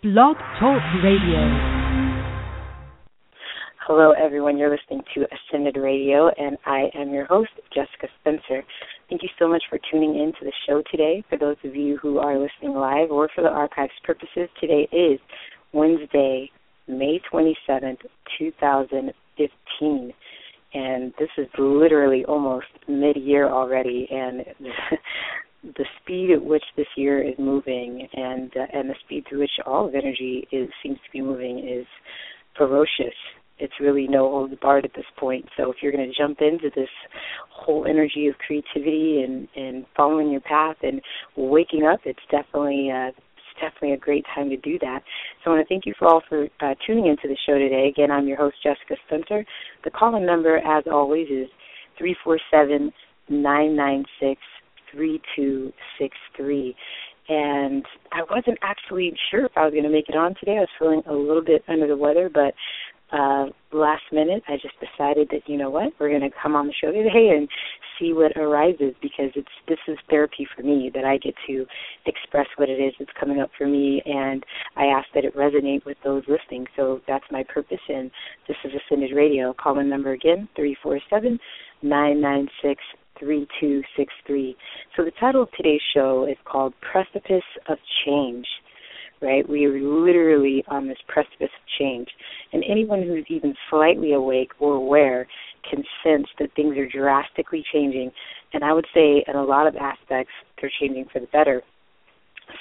Blog Talk Radio. Hello, everyone. You're listening to Ascended Radio, and I am your host, Jessica Spencer. Thank you so much for tuning in to the show today. For those of you who are listening live or for the archives purposes, today is Wednesday, May 27th, 2015. And this is literally almost mid year already, and the speed at which this year is moving and uh, and the speed to which all of energy is seems to be moving is ferocious. It's really no holds barred at this point. So if you're going to jump into this whole energy of creativity and and following your path and waking up, it's definitely uh, it's definitely a great time to do that. So I want to thank you for all for uh, tuning into the show today. Again, I'm your host Jessica Spencer. The call-in number, as always, is three four seven nine nine six 3263. And I wasn't actually sure if I was going to make it on today. I was feeling a little bit under the weather, but uh last minute I just decided that you know what we're going to come on the show today and see what arises because it's this is therapy for me that I get to express what it is that's coming up for me and I ask that it resonate with those listening so that's my purpose and this is Ascended Radio call in number again three four seven nine nine six 3263. So the title of today's show is called Precipice of Change. Right? We are literally on this precipice of change. And anyone who's even slightly awake or aware can sense that things are drastically changing. And I would say in a lot of aspects they're changing for the better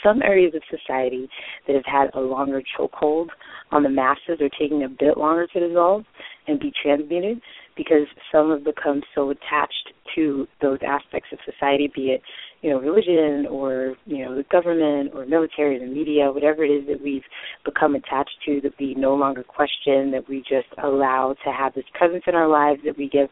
some areas of society that have had a longer chokehold on the masses are taking a bit longer to dissolve and be transmuted because some have become so attached to those aspects of society, be it, you know, religion or, you know, the government or military, or the media, whatever it is that we've become attached to that we no longer question, that we just allow to have this presence in our lives, that we give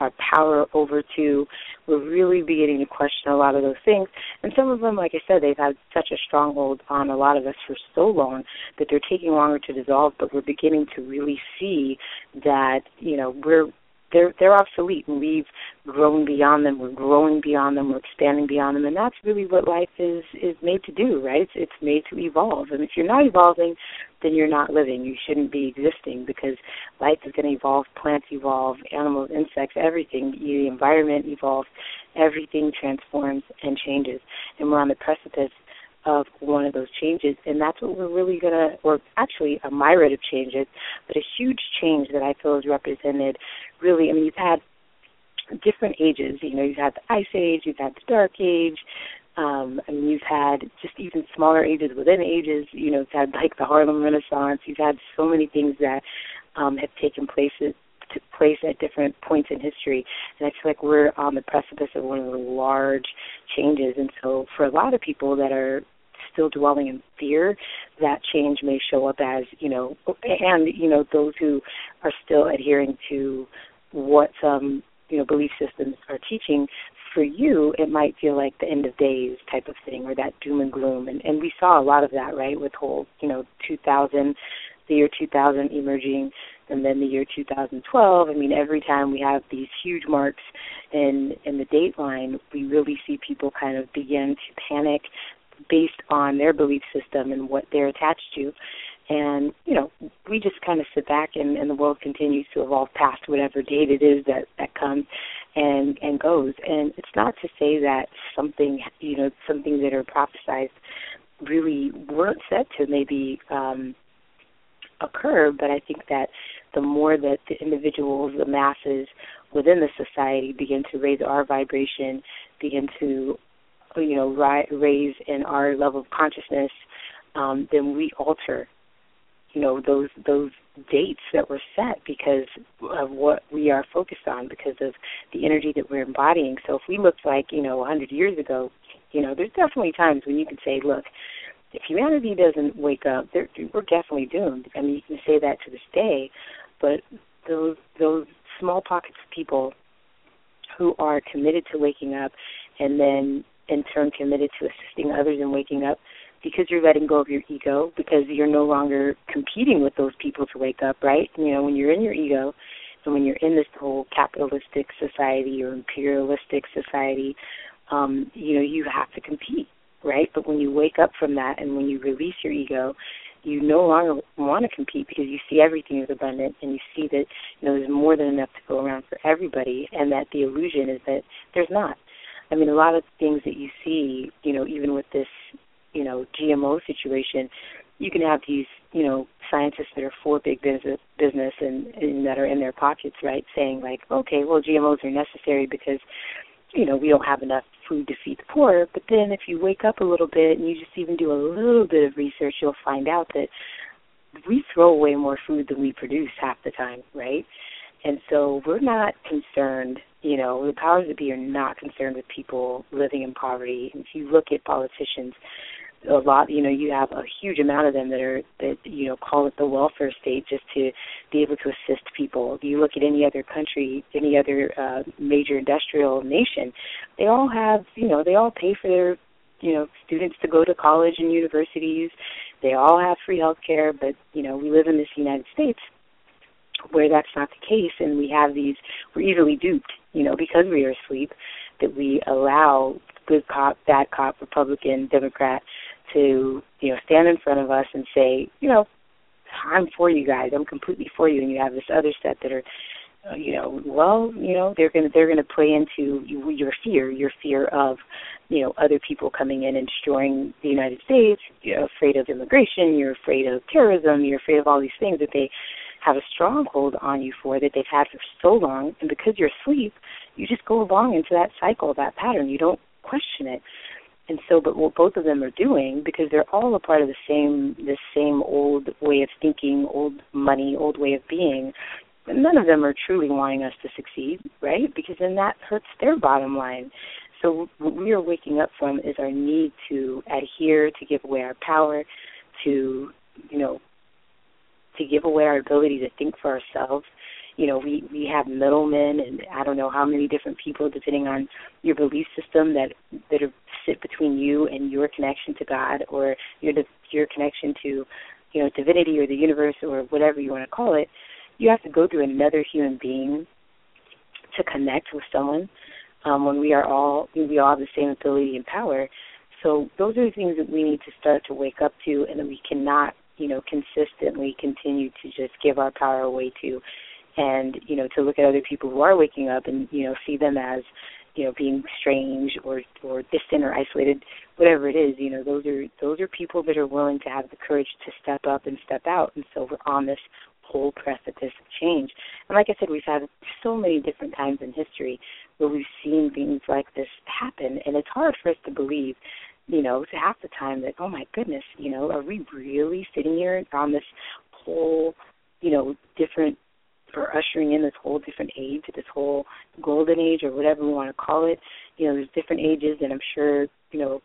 our power over to. We're really beginning to question a lot of those things. And some of them, like I said, they've had such a stronghold on a lot of us for so long that they're taking longer to dissolve, but we're beginning to really see that, you know, we're they're they're obsolete and we've grown beyond them we're growing beyond them we're expanding beyond them and that's really what life is is made to do right? It's it's made to evolve and if you're not evolving then you're not living you shouldn't be existing because life is going to evolve plants evolve animals insects everything the environment evolves everything transforms and changes and we're on the precipice of one of those changes, and that's what we're really gonna, or actually a myriad of changes, but a huge change that I feel is represented. Really, I mean, you've had different ages. You know, you've had the Ice Age, you've had the Dark Age. Um, I mean, you've had just even smaller ages within ages. You know, you've had like the Harlem Renaissance. You've had so many things that um, have taken place took place at different points in history. And I feel like we're on the precipice of one of the large changes. And so for a lot of people that are still dwelling in fear, that change may show up as, you know, and, you know, those who are still adhering to what some, you know, belief systems are teaching, for you, it might feel like the end of days type of thing or that doom and gloom. And, and we saw a lot of that, right, with whole, you know, 2000, the year 2000 emerging, and then the year 2012. I mean, every time we have these huge marks in in the date line, we really see people kind of begin to panic, based on their belief system and what they're attached to. And, you know, we just kind of sit back and, and the world continues to evolve past whatever date it is that, that comes and, and goes. And it's not to say that something, you know, something that are prophesized really weren't set to maybe um, occur, but I think that the more that the individuals, the masses within the society begin to raise our vibration, begin to you know raise in our level of consciousness, um, then we alter you know those those dates that were set because of what we are focused on because of the energy that we're embodying. So if we looked like you know a 100 years ago you know there's definitely times when you can say look if humanity doesn't wake up we're definitely doomed. I mean you can say that to this day but those those small pockets of people who are committed to waking up and then in turn committed to assisting others in waking up because you're letting go of your ego because you're no longer competing with those people to wake up right? You know when you're in your ego and when you're in this whole capitalistic society or imperialistic society um you know you have to compete right? But when you wake up from that and when you release your ego you no longer want to compete because you see everything is abundant and you see that you know there's more than enough to go around for everybody and that the illusion is that there's not i mean a lot of things that you see you know even with this you know gmo situation you can have these you know scientists that are for big business business and, and that are in their pockets right saying like okay well gmos are necessary because you know we don't have enough food to feed the poor. But then if you wake up a little bit and you just even do a little bit of research, you'll find out that we throw away more food than we produce half the time, right? And so we're not concerned, you know, the powers that be are not concerned with people living in poverty. If you look at politicians, a lot you know you have a huge amount of them that are that you know call it the welfare state just to be able to assist people. If you look at any other country any other uh major industrial nation they all have you know they all pay for their you know students to go to college and universities. They all have free health care but you know we live in this united states where that's not the case and we have these we're easily duped you know because we are asleep that we allow good cop bad cop republican democrat to you know stand in front of us and say, you know, I'm for you guys. I'm completely for you. And you have this other set that are, uh, you know, well, you know, they're gonna they're gonna play into your fear, your fear of, you know, other people coming in and destroying the United States. You're afraid of immigration. You're afraid of terrorism. You're afraid of all these things that they have a stronghold on you for that they've had for so long. And because you're asleep, you just go along into that cycle, that pattern. You don't question it and so but what both of them are doing because they're all a part of the same this same old way of thinking old money old way of being none of them are truly wanting us to succeed right because then that hurts their bottom line so what we are waking up from is our need to adhere to give away our power to you know to give away our ability to think for ourselves. You know we we have middlemen and I don't know how many different people depending on your belief system that that are, sit between you and your connection to God or your your connection to you know divinity or the universe or whatever you want to call it. You have to go through another human being to connect with someone um, when we are all we all have the same ability and power. So those are the things that we need to start to wake up to and that we cannot you know consistently continue to just give our power away to and you know to look at other people who are waking up and you know see them as you know being strange or or distant or isolated whatever it is you know those are those are people that are willing to have the courage to step up and step out. And so we're on this whole precipice of change. And like i said we've had so many different times in history where we've seen things like this happen. And it's hard for us to believe you know half the time that oh my goodness you know are we really sitting here on this whole you know different for ushering in this whole different age, this whole golden age or whatever we want to call it. You know, there's different ages, and I'm sure you know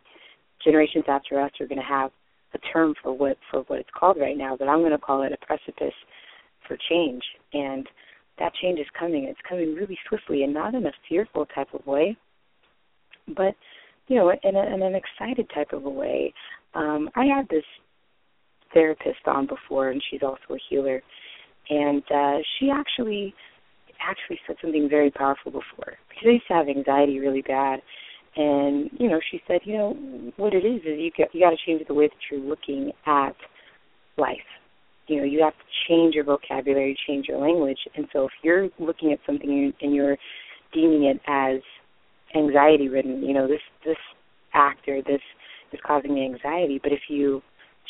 generations after us are going to have a term for what for what it's called right now, but I'm going to call it a precipice for change, and that change is coming. It's coming really swiftly, and not in a fearful type of way, but you know, in, a, in an excited type of a way. Um, I had this therapist on before, and she's also a healer and uh, she actually actually said something very powerful before because I used to have anxiety really bad, and you know she said, you know what it is is you got you got to change the way that you're looking at life. You know you have to change your vocabulary, change your language, and so if you're looking at something and you're deeming it as anxiety ridden, you know this this actor this is causing me anxiety, but if you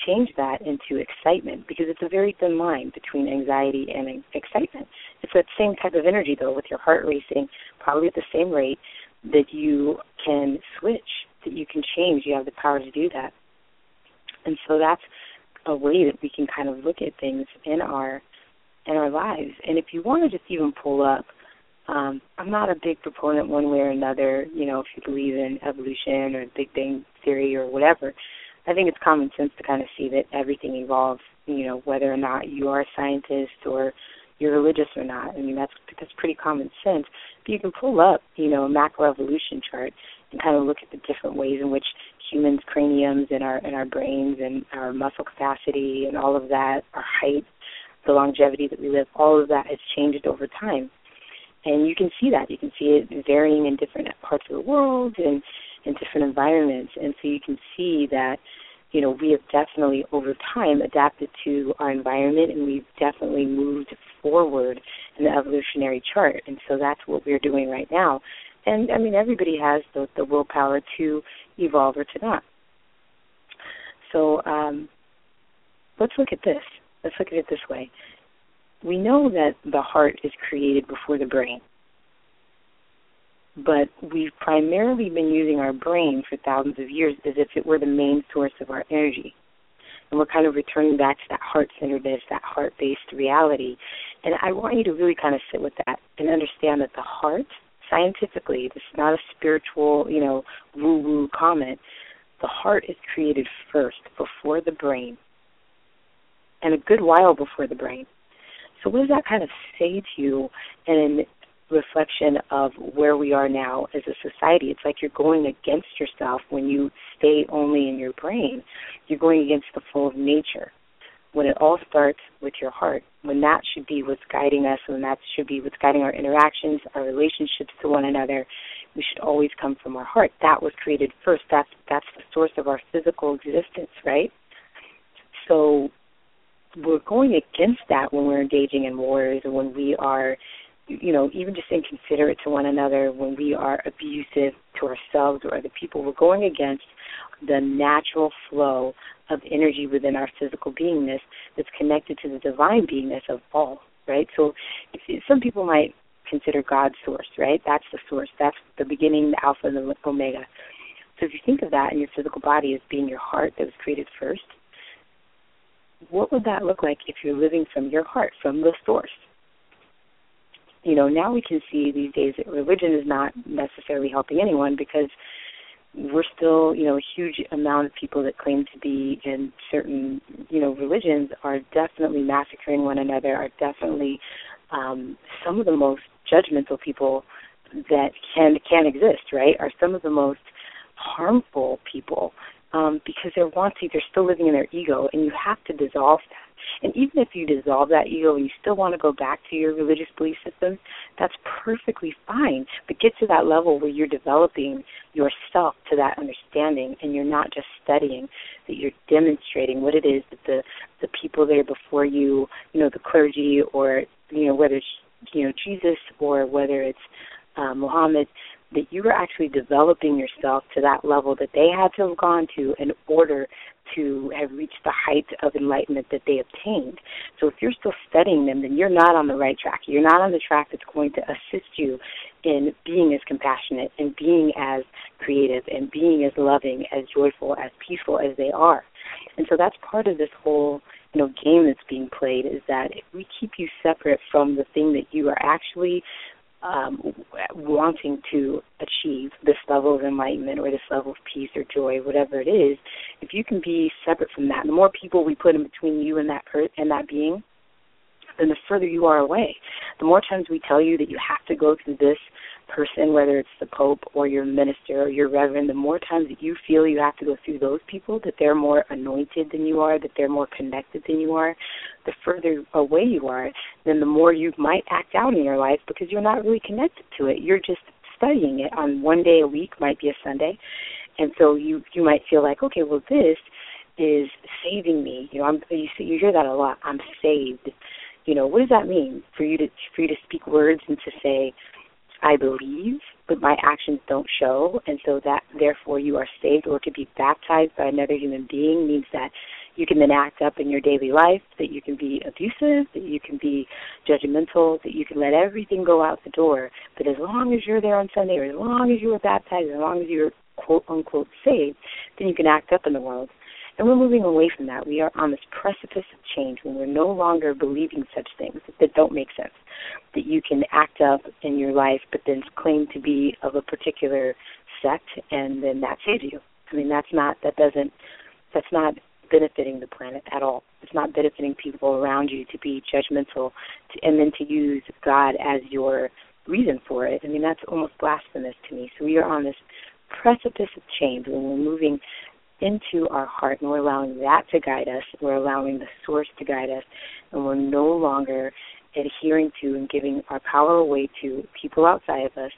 change that into excitement because it's a very thin line between anxiety and excitement. It's that same type of energy though, with your heart racing probably at the same rate that you can switch, that you can change. You have the power to do that. And so that's a way that we can kind of look at things in our in our lives. And if you want to just even pull up, um, I'm not a big proponent one way or another, you know, if you believe in evolution or Big Bang theory or whatever. I think it's common sense to kind of see that everything evolves, you know, whether or not you are a scientist or you're religious or not. I mean, that's that's pretty common sense. But you can pull up, you know, a macroevolution chart and kind of look at the different ways in which humans' craniums and our and our brains and our muscle capacity and all of that, our height, the longevity that we live, all of that has changed over time. And you can see that. You can see it varying in different parts of the world and in different environments. And so you can see that, you know, we have definitely over time adapted to our environment and we've definitely moved forward in the evolutionary chart. And so that's what we're doing right now. And I mean, everybody has the, the willpower to evolve or to not. So um, let's look at this. Let's look at it this way. We know that the heart is created before the brain but we've primarily been using our brain for thousands of years as if it were the main source of our energy. And we're kind of returning back to that heart centeredness, that heart based reality. And I want you to really kind of sit with that and understand that the heart, scientifically, this is not a spiritual, you know, woo woo comment. The heart is created first, before the brain, and a good while before the brain. So, what does that kind of say to you? in reflection of where we are now as a society. It's like you're going against yourself when you stay only in your brain. You're going against the flow of nature. When it all starts with your heart, when that should be what's guiding us, when that should be what's guiding our interactions, our relationships to one another, we should always come from our heart. That was created first. That's that's the source of our physical existence, right? So we're going against that when we're engaging in wars and when we are you know, even just inconsiderate to one another, when we are abusive to ourselves or other people, we're going against the natural flow of energy within our physical beingness that's connected to the divine beingness of all, right? So some people might consider God source, right? That's the source. That's the beginning, the alpha, and the omega. So if you think of that in your physical body as being your heart that was created first, what would that look like if you're living from your heart, from the source? you know, now we can see these days that religion is not necessarily helping anyone because we're still, you know, a huge amount of people that claim to be in certain, you know, religions are definitely massacring one another, are definitely um, some of the most judgmental people that can can exist, right? Are some of the most harmful people um, because they're wanting, they're still living in their ego, and you have to dissolve that. And even if you dissolve that ego and you still want to go back to your religious belief system, that's perfectly fine. But get to that level where you're developing yourself to that understanding and you're not just studying, that you're demonstrating what it is that the the people there before you, you know, the clergy or you know, whether it's you know, Jesus or whether it's uh, Muhammad, that you were actually developing yourself to that level that they had to have gone to in order to have reached the height of enlightenment that they obtained. So if you're still studying them, then you're not on the right track. You're not on the track that's going to assist you in being as compassionate and being as creative and being as loving, as joyful, as peaceful as they are. And so that's part of this whole you know game that's being played is that if we keep you separate from the thing that you are actually um, wanting to achieve this level of enlightenment or this level of peace or joy, whatever it is, if you can be separate from that, the more people we put in between you and that per- and that being, then the further you are away. The more times we tell you that you have to go through this person, whether it's the Pope or your minister or your reverend, the more times that you feel you have to go through those people, that they're more anointed than you are, that they're more connected than you are, the further away you are, then the more you might act out in your life because you're not really connected to it. You're just studying it on one day a week, might be a Sunday. And so you you might feel like, okay, well this is saving me. You know, I'm you see you hear that a lot. I'm saved. You know, what does that mean for you to for you to speak words and to say, I believe, but my actions don't show, and so that therefore you are saved, or to be baptized by another human being means that you can then act up in your daily life, that you can be abusive, that you can be judgmental, that you can let everything go out the door. But as long as you're there on Sunday, or as long as you were baptized, as long as you're quote unquote saved, then you can act up in the world. And we're moving away from that. We are on this precipice of change when we're no longer believing such things that don't make sense. That you can act up in your life, but then claim to be of a particular sect, and then that saves you. I mean, that's not that doesn't that's not benefiting the planet at all. It's not benefiting people around you to be judgmental, to, and then to use God as your reason for it. I mean, that's almost blasphemous to me. So we are on this precipice of change when we're moving into our heart and we're allowing that to guide us, we're allowing the source to guide us, and we're no longer adhering to and giving our power away to people outside of us.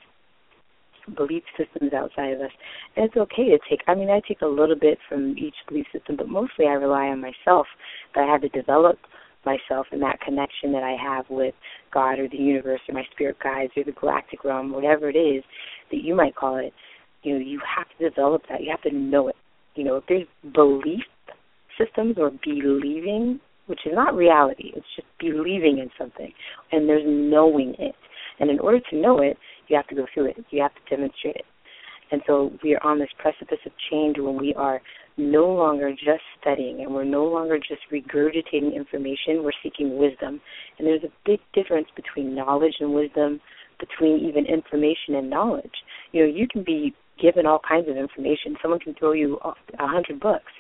belief systems outside of us. And it's okay to take, I mean, I take a little bit from each belief system, but mostly I rely on myself. That I had to develop myself and that connection that I have with God or the universe or my spirit guides or the galactic realm, whatever it is that you might call it. You know, you have to develop that. You have to know it. You know, if there's belief systems or believing, which is not reality, it's just believing in something, and there's knowing it. And in order to know it, you have to go through it. You have to demonstrate it. And so we are on this precipice of change when we are no longer just studying and we're no longer just regurgitating information, we're seeking wisdom. And there's a big difference between knowledge and wisdom, between even information and knowledge. You know, you can be given all kinds of information. Someone can throw you a hundred books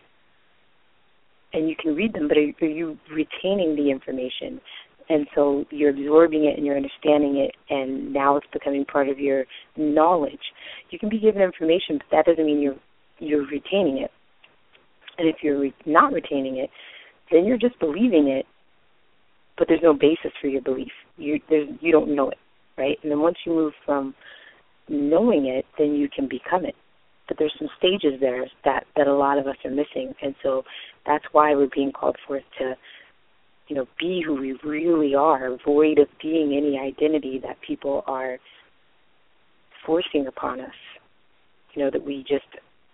and you can read them, but are, are you retaining the information? and so you're absorbing it and you're understanding it and now it's becoming part of your knowledge you can be given information but that doesn't mean you're you're retaining it and if you're re- not retaining it then you're just believing it but there's no basis for your belief you there's you don't know it right and then once you move from knowing it then you can become it but there's some stages there that that a lot of us are missing and so that's why we're being called forth to you know, be who we really are, void of being any identity that people are forcing upon us. You know, that we just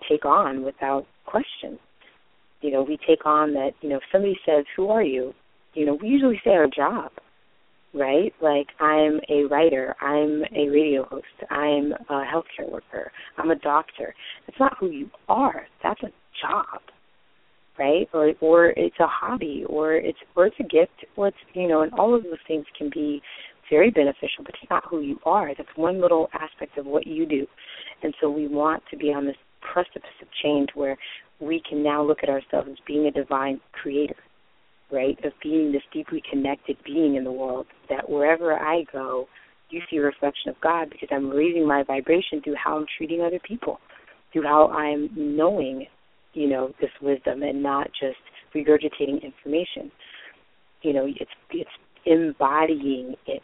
take on without question. You know, we take on that, you know, if somebody says, Who are you? You know, we usually say our job, right? Like, I'm a writer, I'm a radio host, I'm a healthcare worker, I'm a doctor. It's not who you are, that's a job right? Or or it's a hobby, or it's or it's a gift, or it's you know, and all of those things can be very beneficial, but it's not who you are. That's one little aspect of what you do, and so we want to be on this precipice of change where we can now look at ourselves as being a divine creator, right? Of being this deeply connected being in the world. That wherever I go, you see a reflection of God because I'm raising my vibration through how I'm treating other people, through how I'm knowing you know this wisdom and not just regurgitating information you know it's it's embodying it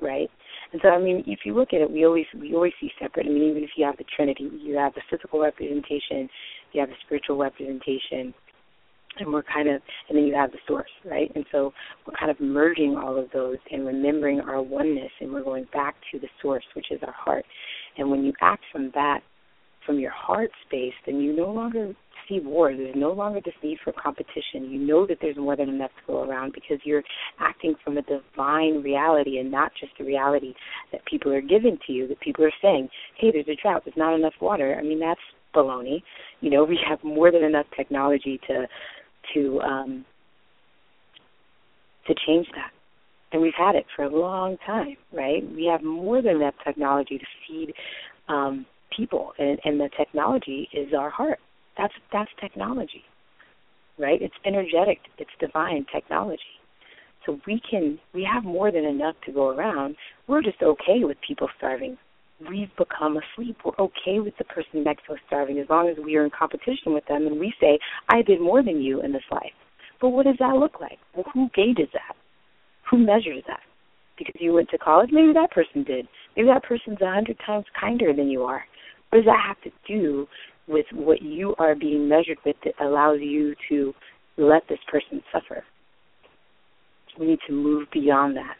right and so i mean if you look at it we always we always see separate i mean even if you have the trinity you have the physical representation you have the spiritual representation and we're kind of and then you have the source right and so we're kind of merging all of those and remembering our oneness and we're going back to the source which is our heart and when you act from that from your heart space, then you no longer see war. There's no longer this need for competition. You know that there's more than enough to go around because you're acting from a divine reality and not just a reality that people are giving to you, that people are saying, hey, there's a drought, there's not enough water. I mean, that's baloney. You know, we have more than enough technology to to um to change that. And we've had it for a long time, right? We have more than enough technology to feed um people, and, and the technology is our heart. That's that's technology, right? It's energetic. It's divine technology. So we can we have more than enough to go around. We're just okay with people starving. We've become asleep. We're okay with the person next to us starving as long as we are in competition with them and we say, I did more than you in this life. But what does that look like? Well, who gauges that? Who measures that? Because you went to college, maybe that person did. Maybe that person's a hundred times kinder than you are. What does that have to do with what you are being measured with that allows you to let this person suffer? We need to move beyond that.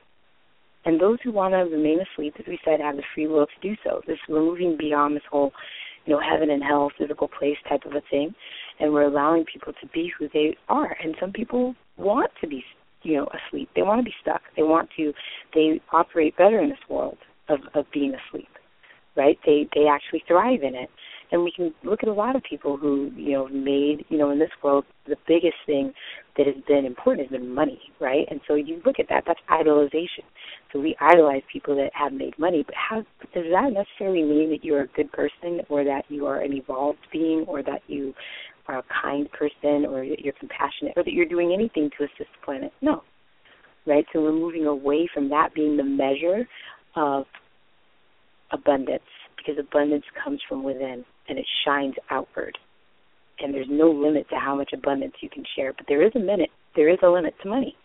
And those who want to remain asleep, as we said, have the free will to do so. This we're moving beyond this whole, you know, heaven and hell, physical place type of a thing, and we're allowing people to be who they are. And some people want to be, you know, asleep. They want to be stuck. They want to. They operate better in this world of of being asleep right? They they actually thrive in it. And we can look at a lot of people who, you know, made, you know, in this world, the biggest thing that has been important has been money, right? And so you look at that, that's idolization. So we idolize people that have made money, but how does that necessarily mean that you're a good person or that you are an evolved being or that you are a kind person or that you're compassionate or that you're doing anything to assist the planet? No. Right? So we're moving away from that being the measure of abundance because abundance comes from within and it shines outward. And there's no limit to how much abundance you can share, but there is a limit. There is a limit to money.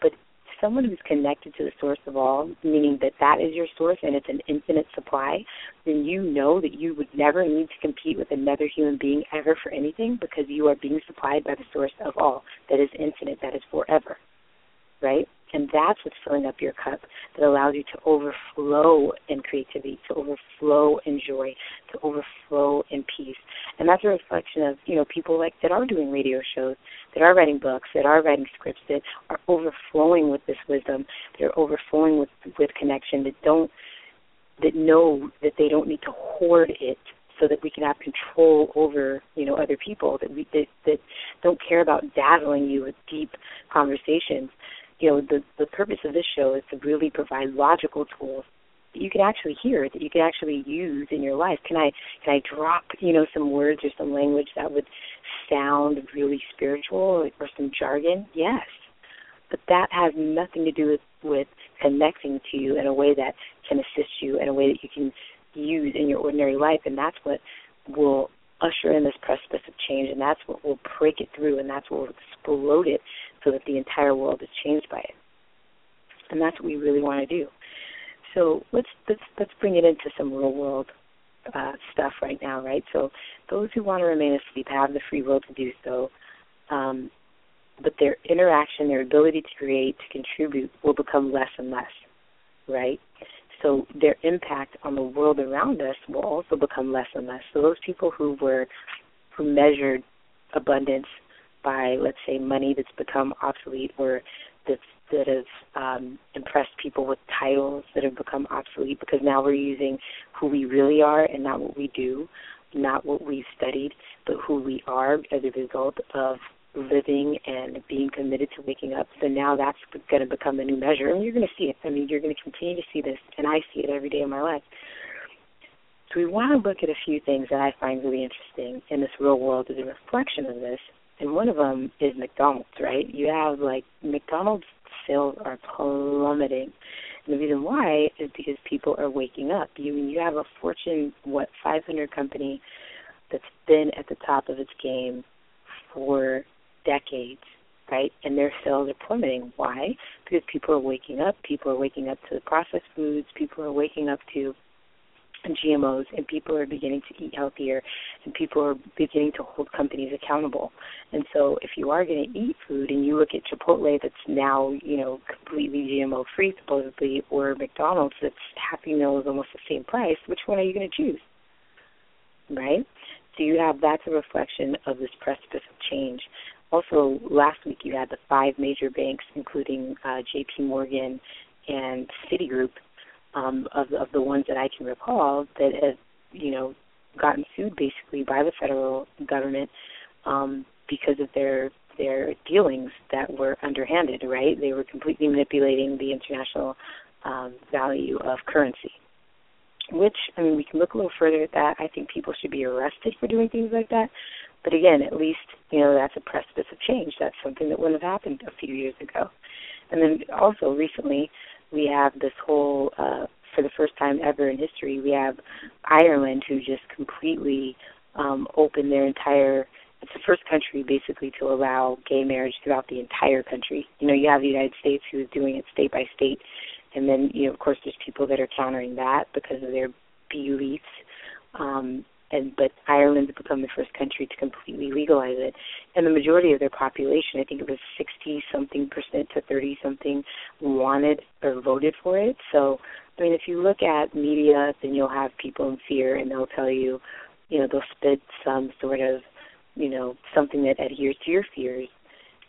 But someone who's connected to the source of all, meaning that that is your source and it's an infinite supply, then you know that you would never need to compete with another human being ever for anything because you are being supplied by the source of all that is infinite, that is forever. Right? And that's what's filling up your cup that allows you to overflow in creativity, to overflow in joy, to overflow in peace. And that's a reflection of, you know, people like that are doing radio shows, that are writing books, that are writing scripts, that are overflowing with this wisdom, that are overflowing with with connection, that don't that know that they don't need to hoard it so that we can have control over you know other people that we that, that don't care about dazzling you with deep conversations you know the the purpose of this show is to really provide logical tools that you can actually hear that you can actually use in your life. Can i can i drop you know some words or some language that would sound really spiritual or some jargon? Yes. But that has nothing to do with with connecting to you in a way that can assist you in a way that you can use in your ordinary life and that's what will usher in this precipice of change and that's what will break it through and that's what will explode it so that the entire world is changed by it. And that's what we really want to do. So let's let's let's bring it into some real world uh, stuff right now, right? So those who want to remain asleep have the free will to do so, um, but their interaction, their ability to create, to contribute, will become less and less, right? So their impact on the world around us will also become less and less. So those people who were who measured abundance by, let's say, money that's become obsolete or that's that have um, impressed people with titles that have become obsolete because now we're using who we really are and not what we do, not what we've studied, but who we are as a result of living and being committed to waking up. So now that's going to become a new measure, and you're going to see it. I mean, you're going to continue to see this, and I see it every day of my life. So we want to look at a few things that I find really interesting in this real world as a reflection of this and one of them is McDonald's, right? You have like McDonald's sales are plummeting. And the reason why is because people are waking up. You you have a Fortune what 500 company that's been at the top of its game for decades, right? And their sales are plummeting. Why? Because people are waking up. People are waking up to the processed foods. People are waking up to GMOs, and people are beginning to eat healthier, and people are beginning to hold companies accountable. And so, if you are going to eat food, and you look at Chipotle, that's now you know completely GMO free supposedly, or McDonald's, that's Happy Meal is almost the same price. Which one are you going to choose? Right. So you have that's a reflection of this precipice of change. Also, last week you had the five major banks, including uh, J.P. Morgan and Citigroup, um, of of the ones that I can recall that have you know gotten sued basically by the federal government um, because of their their dealings that were underhanded. Right, they were completely manipulating the international um, value of currency. Which I mean, we can look a little further at that. I think people should be arrested for doing things like that. But again, at least you know that's a precipice of change. That's something that wouldn't have happened a few years ago. And then also recently, we have this whole uh, for the first time ever in history we have Ireland who just completely um, opened their entire it's the first country basically to allow gay marriage throughout the entire country. You know, you have the United States who is doing it state by state and then, you know, of course there's people that are countering that because of their beliefs. Um, and but Ireland's become the first country to completely legalize it, and the majority of their population, I think it was sixty something percent to thirty something, wanted or voted for it. So, I mean, if you look at media, then you'll have people in fear, and they'll tell you, you know, they'll spit some sort of, you know, something that adheres to your fears,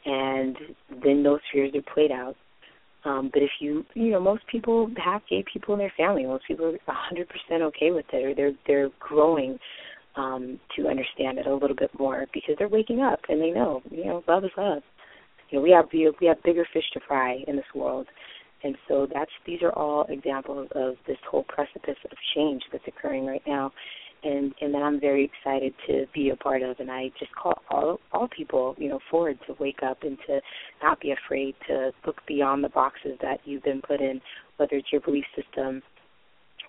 and then those fears are played out. Um, but if you, you know, most people have gay people in their family. Most people are 100% okay with it, or they're they're growing um, to understand it a little bit more because they're waking up and they know, you know, love is love. You know, we have we have, we have bigger fish to fry in this world, and so that's these are all examples of this whole precipice of change that's occurring right now and and that I'm very excited to be a part of. And I just call all all people, you know, forward to wake up and to not be afraid to look beyond the boxes that you've been put in, whether it's your belief system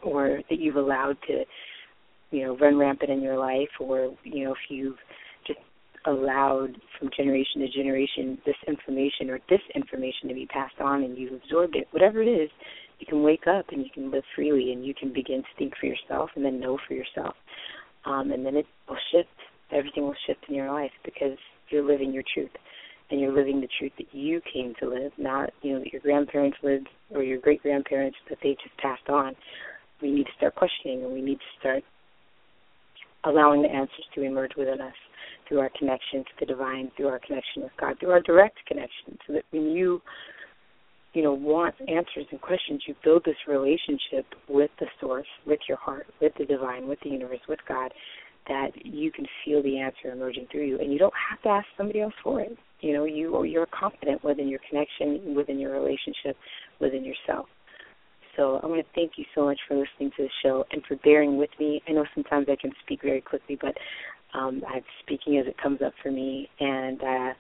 or that you've allowed to, you know, run rampant in your life, or you know, if you've just allowed from generation to generation this information or disinformation to be passed on and you've absorbed it, whatever it is, you can wake up and you can live freely and you can begin to think for yourself and then know for yourself. Um, and then it will shift. Everything will shift in your life because you're living your truth and you're living the truth that you came to live, not you know that your grandparents lived or your great grandparents that they just passed on. We need to start questioning and we need to start allowing the answers to emerge within us through our connection to the divine, through our connection with God, through our direct connection, so that when you you know want answers and questions, you build this relationship with the source, with your heart, with the divine, with the universe, with God, that you can feel the answer emerging through you, and you don't have to ask somebody else for it. You know, you or you're confident within your connection, within your relationship, within yourself. So I want to thank you so much for listening to the show and for bearing with me. I know sometimes I can speak very quickly, but um, I'm speaking as it comes up for me, and uh,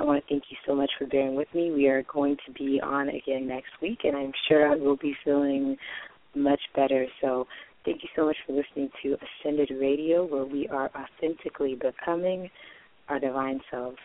I want to thank you so much for bearing with me. We are going to be on again next week, and I'm sure I will be feeling much better. So thank you so much for listening to Ascended Radio, where we are authentically becoming our divine selves.